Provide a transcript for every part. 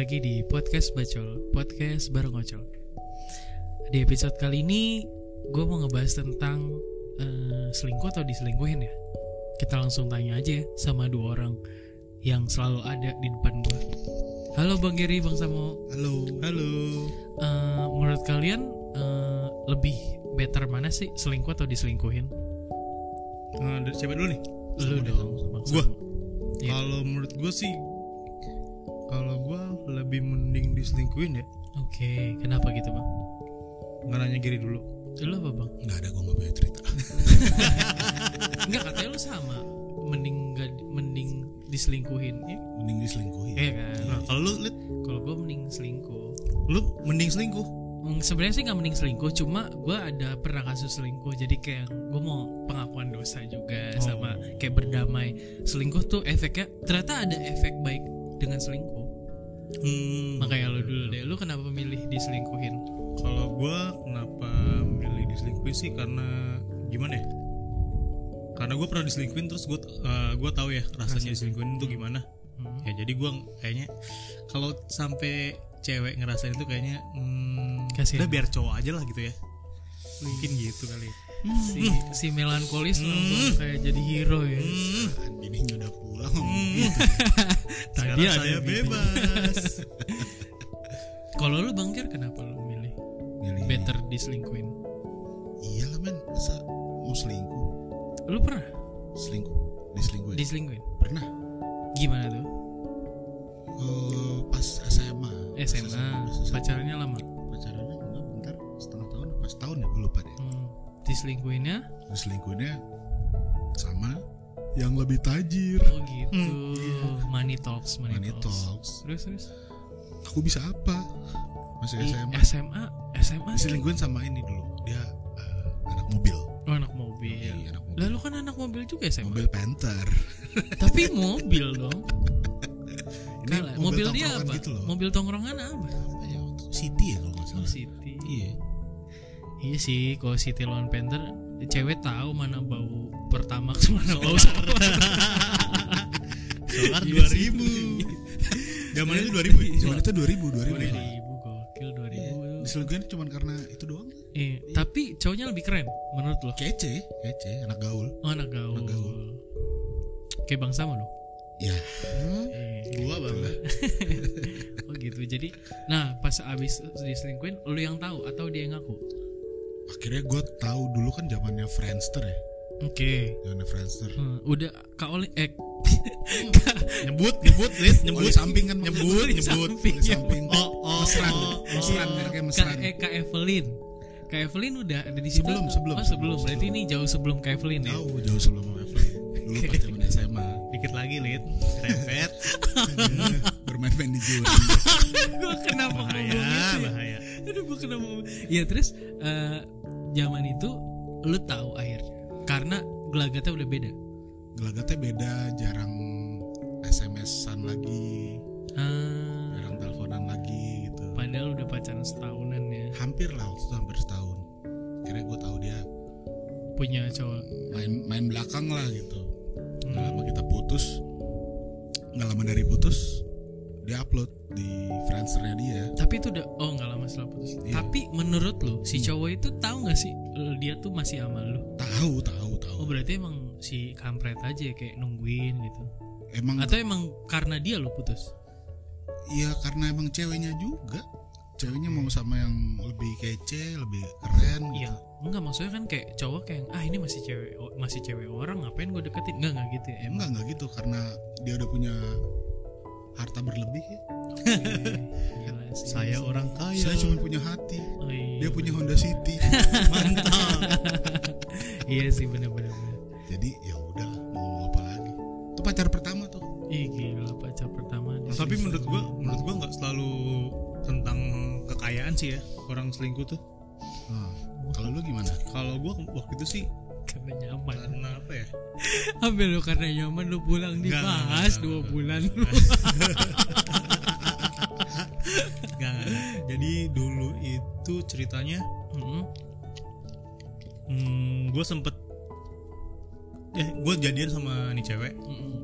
lagi di podcast Bacol, podcast bareng Ocol. Di episode kali ini gue mau ngebahas tentang eh, selingkuh atau diselingkuhin ya. Kita langsung tanya aja sama dua orang yang selalu ada di depan gue. Halo Bang Giri, Bang Samo. Halo. Halo. Eh, menurut kalian eh, lebih better mana sih selingkuh atau diselingkuhin? Eh, dari siapa dulu nih? Lu Sama dong? Samo. Iya. Kalau menurut gue sih, kalau gue lebih mending diselingkuhin ya. Oke, kenapa gitu bang? Nggak nanya Giri dulu. Lu apa bang? Nggak ada gue nggak punya cerita. Enggak katanya lu sama mending gak, mending diselingkuhin ya, Mending diselingkuhi. iya kan Nah, kalau lu, Lid, kalau gue mending selingkuh lu mending selingkuh. Hmm, sebenarnya sih nggak mending selingkuh cuma gue ada pernah kasus selingkuh jadi kayak gue mau pengakuan dosa juga Oh. sama kayak berdamai selingkuh tuh efeknya ternyata ada efek baik dengan selingkuh Hmm. makanya lu dulu deh lu kenapa milih diselingkuhin Kalau gue kenapa milih diselingkuhin sih karena gimana ya? Karena gue pernah diselingkuhin terus gue gue tahu ya rasanya diselingkuhin itu gimana. Hmm. Ya jadi gue kayaknya kalau sampai cewek ngerasain itu kayaknya hmm, Kasihan. udah biar cowok aja lah gitu ya. Mungkin gitu kali. Si si melankolis Hmm. langsung kayak jadi hero ya Hmm. Bininya udah pulang Hmm. gitu. Tadi ada saya bini. bebas. kalau lu bangkir kenapa lu milih Milih. better diselingkuhin Iya lah men. Masa mau selingkuh? lu pernah Selingkuh. Diselingkuhin. diselingkuhin Pernah. gimana tuh Eh, pas SMA. SMA pacarannya lama Pacarannya enggak bentar hmm. diselingkuhinnya Diselingkuhinnya sama yang lebih tajir. oh gitu money talks money, Money talks. talks. terus terus Aku bisa apa? Masih SMA. SMA SMA sih. Diselingkuhin sama ini dulu. Dia eh, anak mobil. oh, anak mobil Iya, anak mobil. lalu kan anak mobil juga SMA Mobil Panther. tapi mobil dong Ini Kalah. mobil, dia apa Gitu loh. mobil tongkrongan apa Apa ya? City ya kalau nggak oh, salah. City Iya. Iya sih, kalau City lawan Panther, cewek tahu mana bau pertama mana bau solar. Solar Iya 2000. sih. Zaman itu 2000 ya? Zaman itu 2000, 2000. 2000 gokil 2000. Diselingkuhin cuma karena itu doang. Iya, tapi cowoknya lebih keren menurut lo. Kece, kece, anak gaul. Oh, anak gaul. Anak gaul. Kayak Bang Sama dong. Ya, Iya. Gua banget. Oh gitu. Jadi, nah pas abis diselingkuhin, lu yang tahu atau dia yang ngaku? Akhirnya gue tahu dulu kan zamannya Friendster ya. Oke. Zamannya Friendster. Hmm, udah Kak Oli eh Nyebut, nyebut, Lid, nyebut. Oli samping kan Nyebut, Oli nyebut. samping. Samping. Oh, oh, mesran, oh, mesran, oh. Kak, mesran. eh, Kak Evelyn. Kak Evelyn udah ada di situ. Sebelum, sebelum, Oh, sebelum. sebelum, Berarti sebelum. ini jauh sebelum Kak Evelyn ya. Jauh, jauh sebelum sama Evelyn. Dulu pas zaman SMA. Dikit lagi, Lid. Repet. Bermain-main di juri. Iya, terus eh, zaman itu lu tahu akhirnya karena gelagatnya udah beda. Gelagatnya beda, jarang SMS-an lagi, Ah, jarang teleponan lagi gitu. padahal udah pacaran setahunan ya. Hampir lah waktu itu hampir setahun. Kira gue tahu dia Punya cowok. main main belakang lah gitu. Hmm. Nggak lama kita putus, nggak lama dari putus dia upload di Friendsternya dia. Tapi itu udah oh nggak lama setelah putus. Iya. Tapi menurut lu si cowok itu tahu nggak sih dia tuh masih sama lu? Tahu, tahu, tahu. Oh berarti emang si kampret aja ya, kayak nungguin gitu. Emang Atau emang karena dia lu putus? Iya karena emang ceweknya juga. Ceweknya mau sama yang lebih kece, lebih keren. gitu. Iya, enggak maksudnya kan kayak cowok kayak ah ini masih cewek masih cewek orang ngapain gue deketin? Enggak enggak gitu ya. Emang Enggak enggak gitu karena dia udah punya harta berlebih ya. Gila sih. Saya orang kaya. Saya cuma punya hati. Oh, iya, Dia punya. Honda City. mantap. Iya sih bener-bener. Jadi ya udah mau apa lagi. Itu pacar pertama tuh. Ih gila pacar pertama. Nah, tapi menurut gua, menurut gua nggak selalu tentang kekayaan sih ya orang selingkuh tuh. Nah, kalau lu gimana? Kalau gua waktu itu sih karena nyaman. karena apa ya? Ambil lu karena nyaman lu pulang Enggak, dibahas enggak, dua enggak. bulan. Nggak, nggak. Jadi dulu itu ceritanya, Mm-mm. hmm, gue sempet, eh gue jadian sama nih cewek. Mm-mm.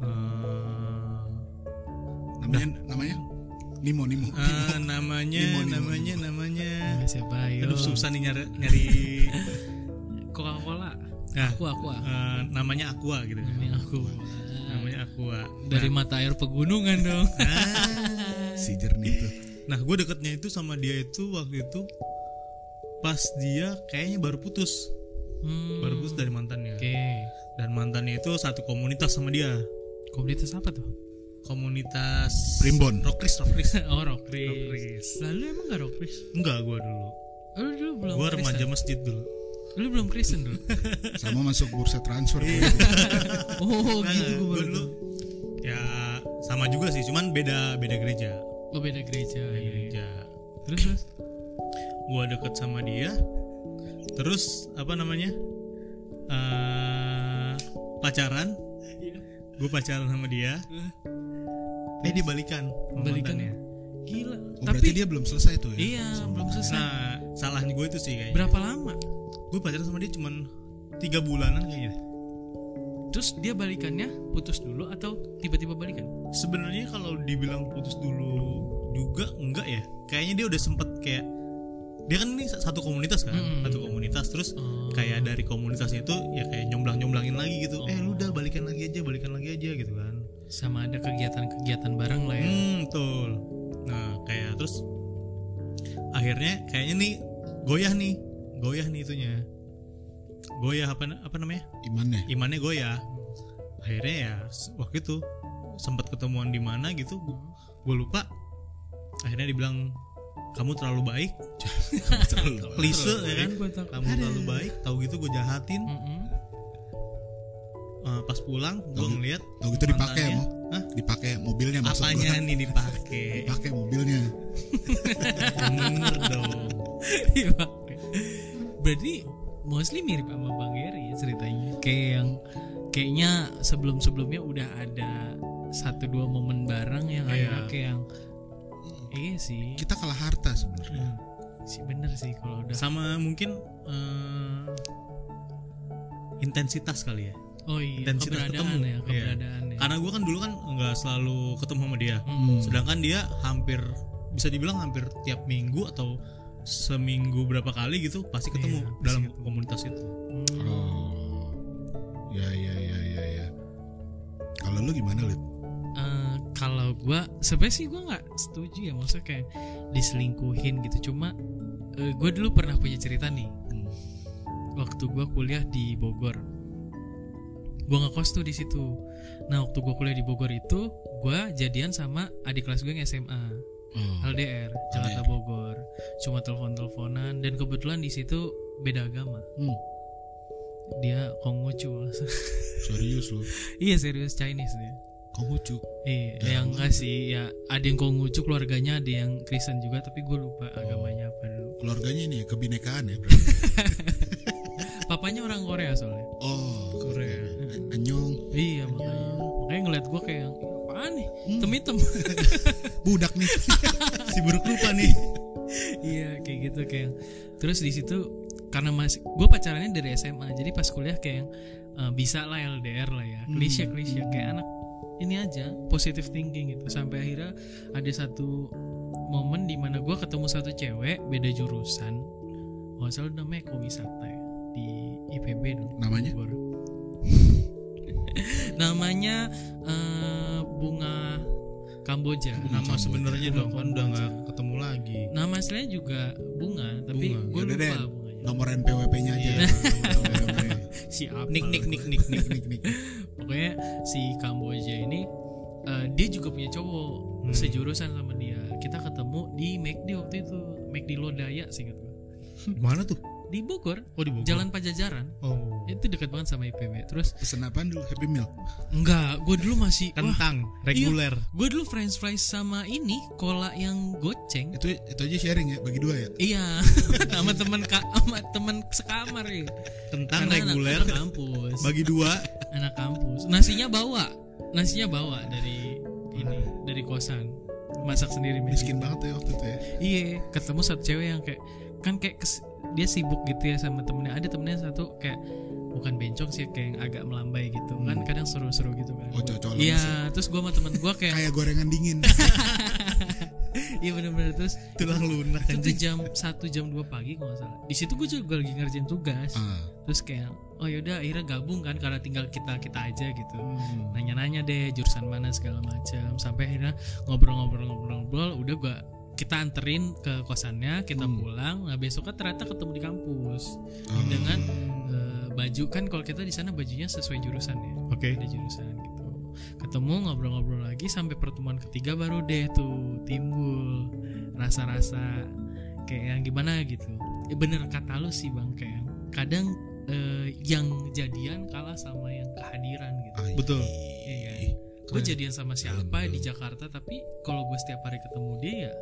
Eh, namanya namanya Nimo Nimo Eh, namanya Nimo, Nimo, namanya namanya Nama siapa ya aduh susah nih nyari nyari nah, aku aku eh, namanya Aqua gitu namanya aku namanya Aqua. Dari mata air pegunungan dong. Si jernih tuh nah gue deketnya itu sama dia itu waktu itu pas dia kayaknya baru putus. Hmm, baru putus dari mantannya. Oke. Dan mantannya itu satu komunitas sama dia. Komunitas apa tuh? Komunitas Primbon. rockris rockris oh rockris Rockris. lalu emang gak rockris enggak gue dulu. Oh, lu dulu belum gue remaja masjid dulu lu belum Kristen dulu? Sama masuk bursa transfer. Oh Nah, gitu gue baru dulu ya sama juga sih cuman beda beda gereja. Oh beda gereja iya, iya. gereja. Terus terus? Gue deket sama dia. Terus apa namanya? Eh pacaran. Gue pacaran sama dia. Eh dia balikan mantannya. gila. Oh, berarti tapi dia belum selesai tuh ya? Iya belum selesai. Nah salahnya gue itu sih kayaknya. Berapa lama gue pacaran sama dia cuman tiga bulanan kayaknya terus dia balikannya putus dulu atau tiba-tiba balikan? Sebenarnya kalau dibilang putus dulu juga enggak ya. Kayaknya dia udah sempet kayak dia kan ini satu komunitas kan Mm. satu komunitas. Terus Oh. kayak dari komunitasnya itu ya kayak nyomblang nyomblangin lagi gitu. Eh lu Oh. udah balikan lagi aja balikan lagi aja gitu kan. Sama ada kegiatan-kegiatan bareng lah ya. Hmm betul. Nah kayak terus akhirnya kayaknya nih goyah nih goyah nih itunya. Goyah apa apa namanya? Imannya. Imannya goyah. Akhirnya ya waktu itu sempat ketemuan di mana gitu gue lupa. Akhirnya dibilang kamu terlalu baik. Klise ya kan? Kamu terlalu baik. Tahu gitu gue jahatin. Eh, pas pulang gue Tahu- ngeliat Tahu gitu dipakai ya mau Hah? dipakai mobilnya maksud apanya gua. nih dipakai? Dipakai mobilnya. Bener dong. Berarti mostly mirip sama Bang Gary ya ceritanya. Kayak yang kayaknya sebelum-sebelumnya udah ada satu dua momen bareng yang akhirnya kayak yang iya sih. Kita kalah harta sebenarnya. Sih bener sih kalau udah. Sama mungkin eh, intensitas kali ya. Oh iya intensitas keberadaan ketemu. ya keberadaan ya karena gue kan dulu kan nggak selalu ketemu sama dia. Hmm. sedangkan dia hampir bisa dibilang hampir tiap minggu atau seminggu berapa kali gitu pasti ketemu Iya, pasti dalam ketemu. komunitas itu Hmm. oh ya ya ya ya ya kalau lu gimana Lid? Eh, kalau gua sebenarnya sih gua nggak setuju ya maksudnya kayak diselingkuhin gitu cuma eh, gua dulu pernah punya cerita nih Hmm. waktu gua kuliah di Bogor gua ngekos tuh di situ nah waktu gua kuliah di Bogor itu gua jadian sama adik kelas gue yang SMA Oh. LDR Jakarta Bogor. Cuma telepon teleponan dan kebetulan di situ beda agama. Hmm. dia Konghucu. Serius lu? Iya serius Chinese dia. Konghucu? Iya, Ya yang enggak sih, ya ada yang Konghucu keluarganya, ada yang Kristen juga, tapi gue lupa agamanya apa dulu. keluarganya ini ya kebinekaan ya Papanya orang Korea soalnya. oh Korea. Anyong. Iya makanya, makanya ngeliat gue kayak yang "Ih, apaan nih, hitam-hitam. budak nih si buruk rupa nih iya kayak gitu kayak. Terus di situ karena masih gue pacarannya dari SMA, jadi pas kuliah kayak eh, bisa lah LDR lah ya, klise klise kayak anak ini aja positive thinking gitu sampai akhirnya ada satu momen di mana gue ketemu satu cewek beda jurusan oh salah namanya Komisata ya di IPB dulu Namanya? Bogor. Namanya eh, bunga Kamboja. Nama sebenarnya Bunga dong kan udah nggak ketemu lagi. Nama aslinya juga bunga tapi Bunga. gue lupa deh. bunganya. nomor NPWP-nya aja. Iya. si apa nik nik nik nik nik nik nik. Pokoknya si Kamboja ini eh, dia juga punya cowok Hmm. sejurusan sama dia. Kita ketemu di McD waktu itu. McD Lodaya singkat gue mana tuh di Bogor oh di Bogor. Jalan Pajajaran. Oh. Itu dekat banget sama IPB terus pesen apaan dulu? Happy Meal enggak gue dulu masih wah. Kentang reguler. gue dulu french fries sama ini cola yang goceng. Itu itu aja sharing ya bagi dua ya? Iya sama teman ka sama teman sekamar ya kentang Karena reguler. anak kampus. Bagi dua. Anak kampus. Nasinya bawa. Nasinya bawa dari ini dari kosan. Masak sendiri miskin banget ya waktu itu ya? Iya ketemu satu cewek yang kayak kan kayak kes- dia sibuk gitu ya sama temennya. Ada temennya satu kayak bukan bencong sih kayak yang agak melambai gitu. Kan kadang seru-seru gitu kan. Oh, iya terus gue sama temen gue kayak kayak gorengan dingin. Iya bener-bener. Terus tulang lunak itu anjing. jam satu jam 2 pagi kalau nggak salah. Di situ gue juga lagi ngerjain tugas. Ah. terus kayak oh yaudah akhirnya gabung kan karena tinggal kita kita aja gitu. Hmm. nanya-nanya deh jurusan mana segala macam. Sampai akhirnya ngobrol-ngobrol-ngobrol-ngobrol udah gua kita anterin ke kosannya kita Hmm. pulang nah besoknya ternyata ketemu di kampus Ah. dengan eh, baju kan kalau kita di sana bajunya sesuai jurusan ya oke ada jurusan gitu ketemu ngobrol-ngobrol lagi sampai pertemuan ketiga baru deh tuh timbul rasa-rasa kayak yang gimana gitu Eh, bener kata lu sih bang kayak kadang eh, yang jadian kalah sama yang kehadiran gitu Ah, Betul. Iya. Ih, gue jadian sama siapa Dalam, di. Jakarta tapi kalau gue setiap hari ketemu dia ya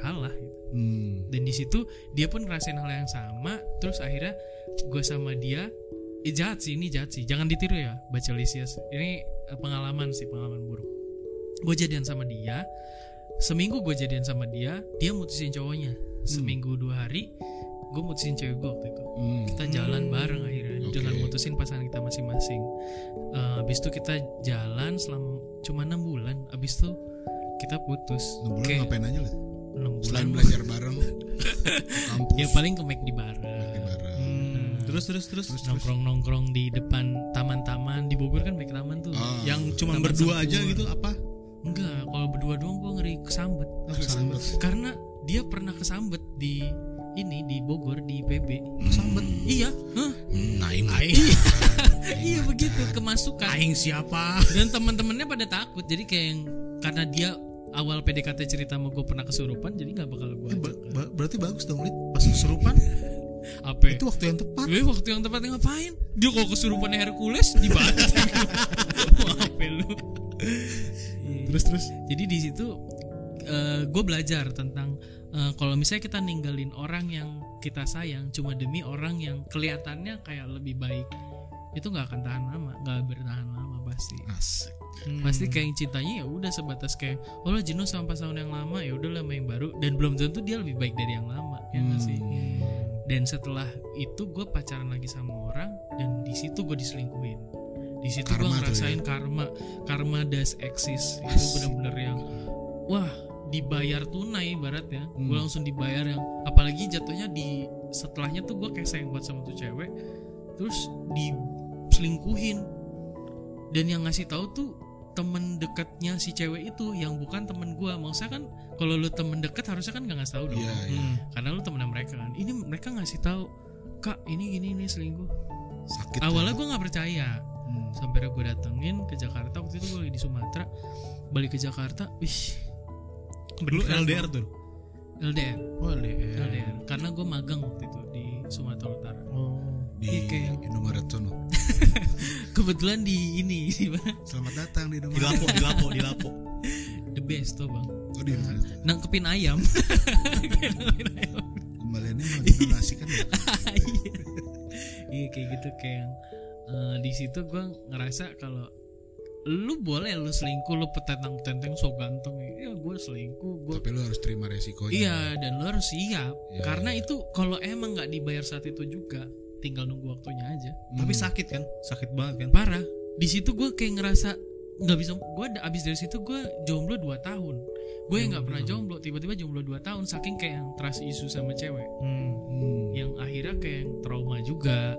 kalah gitu. Hmm. dan di situ dia pun ngerasain hal yang sama terus akhirnya gue sama dia eh, jahat sih ini jahat sih. Jangan ditiru ya baca Lisias ini eh, pengalaman sih pengalaman buruk. Gue jadian sama dia seminggu gue jadian sama dia dia mutusin cowoknya. Seminggu dua hari gue mutusin cewek gue waktu itu. Hmm. kita jalan bareng akhirnya Oke. dengan mutusin pasangan kita masing-masing. Eh, habis itu kita jalan selama cuma enam bulan. Habis itu kita putus. Enam bulan Kayak ngapain aja lah enam selain bulan belajar bareng kampus. Ya paling ke McD di bareng bareng. Hmm, terus terus terus. Nongkrong nongkrong di depan taman-taman. Di Bogor kan banyak taman tuh. Ah. yang cuma Taman berdua Sempur. aja gitu apa? Enggak kalau berdua doang gue ngeri kesambet kesambet. karena dia pernah kesambet di ini di Bogor di PB Kesambet. iya. Hah? Hmm, naing iya iya begitu kemasukan. Aing siapa? Dan teman-temannya pada takut. Jadi kayak yang karena dia awal PDKT cerita sama gue pernah kesurupan jadi nggak bakal gue ajak Ba- ba- berarti bagus dong Lid pas kesurupan apa itu waktu yang tepat Eh, waktu yang tepat ngapain? Dia kalau kesurupan Hercules dibanting. Apa lu? terus terus Jadi di situ gue belajar tentang eh, kalau misalnya kita ninggalin orang yang kita sayang cuma demi orang yang kelihatannya kayak lebih baik itu nggak akan tahan lama, nggak bertahan lama pasti. asik Pasti kayak yang cintanya ya udah sebatas kayak oh lo jenuh sama pasangan yang lama ya udah lah sama yang baru dan belum tentu dia lebih baik dari yang lama ya nggak sih. Dan setelah itu gue pacaran lagi sama orang dan di situ gue diselingkuhin. Di situ gue tuh ngerasain karma, karma does exist. Itu bener-bener yang wah dibayar tunai ibaratnya. Gue Hmm. langsung dibayar yang apalagi jatuhnya di setelahnya tuh gue kayak sayang banget sama tuh cewek. Terus diselingkuhin dan yang ngasih tahu tuh temen dekatnya si cewek itu yang bukan temen gue maksudnya kan kalau lu temen deket harusnya kan nggak ngasih tahu dong. Iya iya. Hmm. karena lu temenan mereka kan. Ini mereka ngasih tahu kak ini gini ini selingkuh. Sakit awalnya ya. gue nggak percaya. Hmm. sampai gue datengin ke Jakarta waktu itu gue lagi di Sumatera. Balik ke Jakarta wih. Lu LDR tuh? LDR oh LDR LDR karena gue magang waktu itu di Sumatera Utara. Oh. Di Iya, kayak- Indomaret sono kebetulan di ini di mana? Selamat datang di di Indomaret lapo di lapo di lapo. The best tuh bang. Oh di Indomaret. Nangkepin ayam. Nangkepin ayam. kembaliannya mah donasi kan ya? iya. Iya kayak gitu kayak yang, eh, di situ gue ngerasa kalau lu boleh lu selingkuh lu petentang petenteng so ganteng. Ya gue selingkuh gue tapi lu harus terima resikonya. Iya dan lu harus siap. Iya, karena iya. itu kalau emang nggak dibayar saat itu juga tinggal nunggu waktunya aja. Tapi Hmm. sakit kan? Sakit banget kan? Parah. Di situ gue kayak ngerasa nggak bisa gue abis dari situ gue jomblo 2 tahun. Gue yang nggak pernah jomblo tiba-tiba jomblo 2 tahun saking kayak yang trust isu sama cewek. Hmm. Hmm. yang akhirnya kayak yang trauma juga.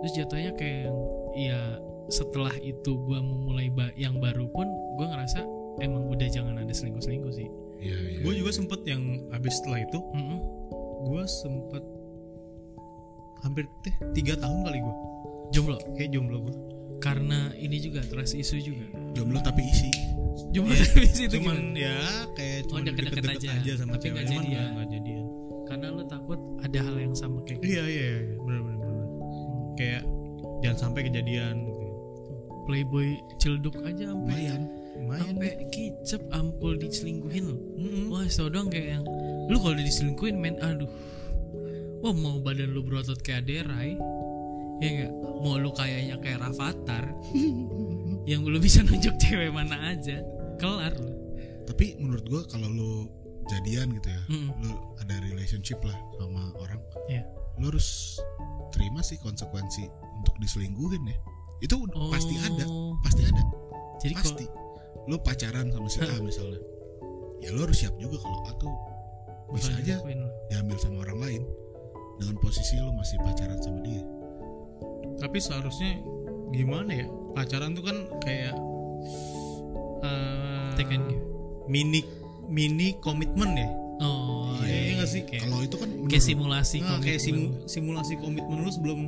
Terus jatuhnya kayak yang ya setelah itu gue memulai ba- yang baru pun gue ngerasa emang udah jangan ada selingkuh selingkuh sih. Iya iya gue juga sempet yang abis setelah itu Mm-mm. gue sempet hampir teh tiga tahun kali gue jomblo kayak jomblo gue karena ini juga trust isu juga jomblo tapi isi jomblo dari situ cuman gimana? ya kayak Oh, cuman deket-deket deket-deket aja. aja. sama Tapi cewek nggak cuman jadian. karena lu takut ada hal yang sama kayak gitu. iya iya iya benar benar benar kayak jangan sampai kejadian gitu playboy cilduk aja sampai lumayan lumayan sampai kicep ampul diselingkuhin lo Mm-mm. wah tau dong kayak yang lu kalau diselingkuhin men aduh wah mau badan lu berotot kayak Aderai ya nggak? Mau lu kayaknya kayak Rafathar. Yang lu bisa nunjuk cewek mana aja. Kelar lu. Tapi menurut gua kalau lu jadian gitu ya Mm-mm. lu ada relationship lah sama orang Iya. lu harus terima sih konsekuensi untuk diselingkuhin ya. Itu Oh. pasti ada pasti ada. Jadi kalau pasti. Lo pacaran sama si A misalnya. Ya lo harus siap juga kalau A tuh bisa bakal aja diambil sama orang lain dengan posisi lo masih pacaran sama dia? Tapi seharusnya gimana ya? Pacaran tuh kan kayak eh, Take and give. mini mini komitmen ya? Oh, Iya, iya nggak sih? Kayak, kalau itu kan kayak menurut- simulasi Nah, kayak komitmen. simu- simulasi komitmen lu sebelum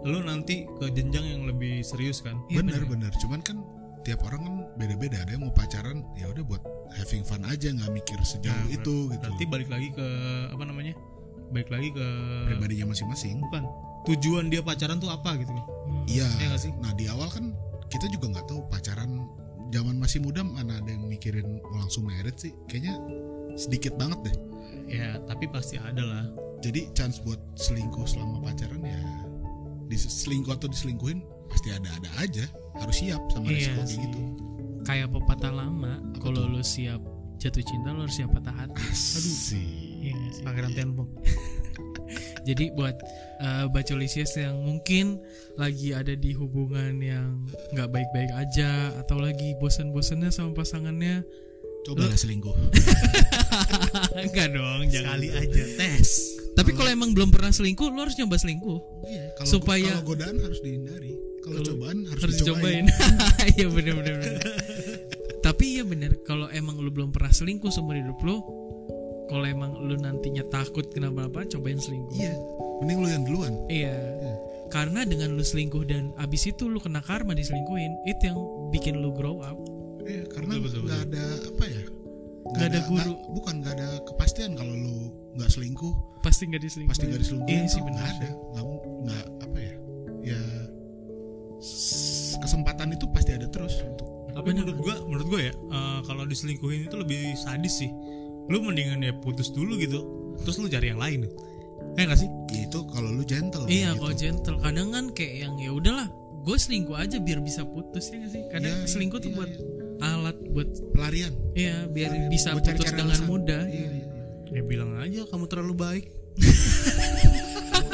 lu nanti ke jenjang yang lebih serius kan? Iya, bener bener. bener. Cuman kan tiap orang kan beda-beda. Ada yang mau pacaran ya udah buat having fun aja nggak mikir sejauh Nah, itu gitu. berarti balik lagi ke apa namanya balik lagi ke pribadinya masing-masing. Bukan. Tujuan dia pacaran tuh apa gitu kan? Hmm. iya Iya. nggak sih? nah di awal kan kita juga nggak tahu pacaran zaman masih muda mana ada yang mikirin mau langsung merit sih. Kayaknya sedikit banget deh. Ya tapi pasti ada lah. Jadi chance buat selingkuh selama pacaran ya diselingkuh atau diselingkuhin pasti ada-ada aja. Harus siap sama Iya resiko kayak gitu. Kayak pepatah lama, kalau lu siap jatuh cinta lu harus siap patah hati. aduh. sih Iya nggak sih? pangeran tempo Jadi buat uh, bacolisius yang mungkin lagi ada di hubungan yang nggak baik-baik aja atau lagi bosan-bosannya sama pasangannya, coba lah selingkuh enggak dong, jangan. sekali aja tes Tapi kalau emang belum pernah selingkuh, lu harus nyoba selingkuh. Iya, kalau Supaya- kalau godaan harus dihindari. Kalau cobaan harus, harus dicobain. Iya bener. Tapi iya bener, kalau emang lu belum pernah selingkuh seumur hidup lu, kalau emang lu nantinya takut kenapa-napa, cobain selingkuh. Iya, mending lu yang duluan. Iya. Iya. Karena dengan lu selingkuh dan abis itu lu kena karma diselingkuhin, itu yang bikin lu grow up. Iya, karena nggak ada apa ya? Nggak ada guru. nggak- bukan nggak ada kepastian kalau lu nggak selingkuh, Pasti nggak diselingkuhin. pasti nggak diselingkuhin. Iya sih benar. nggak ada, nggak nggak apa ya? Ya kesempatan itu pasti ada terus untuk tapi menurut gua menurut gua ya eh, kalau diselingkuhin itu lebih sadis sih lu mendingan ya putus dulu gitu terus lu cari yang lain ya nggak sih ya itu kalau lu gentle. Iya, kayak kalau gitu. gentle kadang kan kayak yang ya udahlah, gue selingkuh aja biar bisa putus ya nggak sih? Kadang iya, selingkuh tuh iya, buat iya. alat buat pelarian. Iya, biar Pelarian. bisa Buat putus dengan alasan. mudah. Iya, iya, iya. ya bilang aja kamu terlalu baik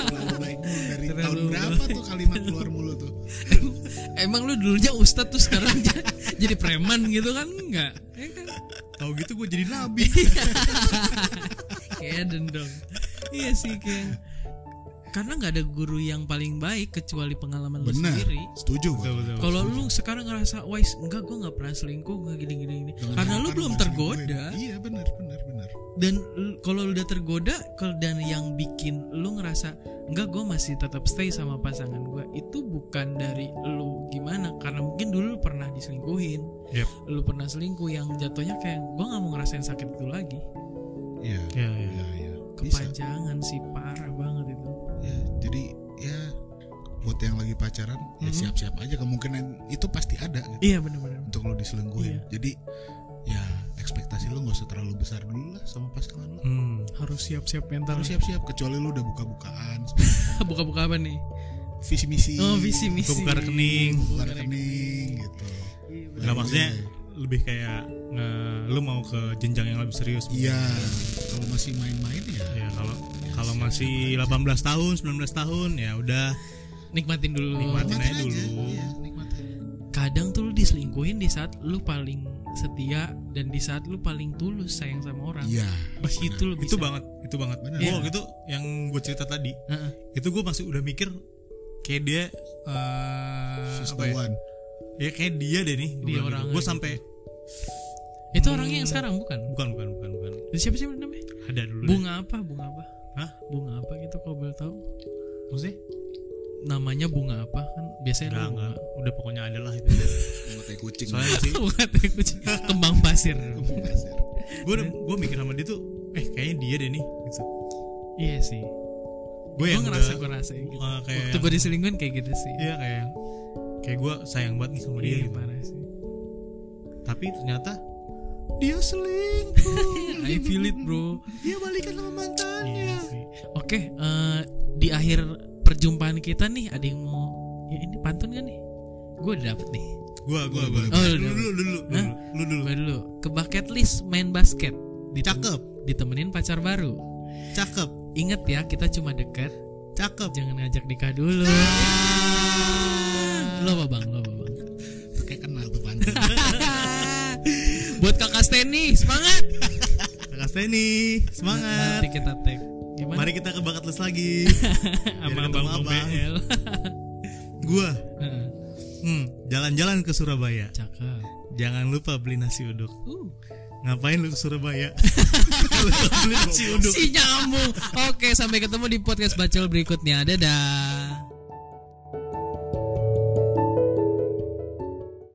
Terlalu baik mulu dari Terlalu tahun berapa tuh kalimat keluar mulut tuh? Emang lu dulunya ustadz tuh sekarang jadi preman gitu kan? Enggak. Ya kan? Tahu gitu gue jadi nabi Kayak dendong. Iya sih kayak karena nggak ada guru yang paling baik kecuali pengalaman lu Benar. sendiri. Setuju. Kalau lu sekarang ngerasa wise enggak gue nggak pernah selingkuh nggak gini gini gini Dengan karena lu belum tergoda. Iya, benar, benar, benar. dan kalau lu udah tergoda kalau dan yang bikin lu ngerasa enggak gue masih tetap stay sama pasangan gue itu bukan dari lu gimana karena mungkin dulu lu pernah diselingkuhin Yep. lu pernah selingkuh yang jatuhnya kayak gue nggak mau ngerasain sakit itu lagi Iya. ya ya Iya, iya. Bisa. kepanjangan sih parah banget itu Ya, jadi ya buat yang lagi pacaran ya Mhm. siap-siap aja kemungkinan itu pasti ada gitu iya benar-benar untuk lo diselingkuhin. Iya. Jadi ya ekspektasi lo nggak usah terlalu besar dulu lah sama pasangan lo. hmm. harus siap-siap mental Harus siap-siap kecuali lo udah buka-bukaan buka-buka apa nih visi misi. oh visi misi Buka rekening. buka rekening gitu. nggak maksudnya lebih kayak nge- lu mau ke jenjang yang lebih serius Iya, kalau masih main-main ya. ya kalau kalau masih 18 tahun 19 tahun ya udah nikmatin dulu Nikmatin aja dulu. Iya, nikmatin. kadang tuh lu diselingkuhin di saat lu paling setia dan di saat lu paling tulus sayang sama orang Iya. Pas itu lu itu banget itu banget. Gua waktu itu yang gue cerita tadi Heeh. itu gue masih udah mikir kayak dia eh She's apa the ya one. ya kayak dia deh nih Dia gue orangnya gue gitu. sampai itu Hmm. orangnya yang sekarang bukan bukan bukan bukan bukan siapa sih namanya ada dulu deh. bunga apa bunga apa Hah? bunga apa gitu kalau boleh tahu maksudnya namanya bunga apa? Kan biasanya enggak ada bunga. enggak. Udah pokoknya ada lah itu. Sama kayak kucing. soalnya sih Bukan teh kucing. kembang pasir. Pasir. gue gue mikir sama dia tuh eh kayaknya dia deh nih. Gitu. Iya sih. Gue gue yang ngerasa udah, gue rasa gitu. Eh, kayak waktu gue diselingkuhin kayak gitu sih. Iya kayak kayak gue sayang banget nih sama dia iya gitu. parah sih. Tapi ternyata dia selingkuh. I feel it bro. Dia balikan sama mantannya. Iya sih. Oke, eh, di akhir perjumpaan kita nih ada yang mau ya ini pantun kan nih? Gue udah dapet nih. gue gue gue. Oh, dulu udah. dulu dulu lu dulu Gue dulu ke bucket list main basket. Ditem- cakep Ditemenin pacar baru. cakep Ingat ya, kita cuma deket cakep Jangan ngajak nikah dulu. Lo apa bang? Lo apa bang? Kayak kenal tuh pantun. Buat kakak Steny semangat. kakak Steny semangat Nanti kita tag. Gimana? mari kita ke bakat list lagi sama abang. BL. gua hmm, jalan-jalan ke Surabaya Cakep. jangan lupa beli nasi uduk Uh. ngapain lu ke Surabaya beli nasi uduk Si nyambung. Oke, sampai ketemu di podcast bacol berikutnya. Dadah.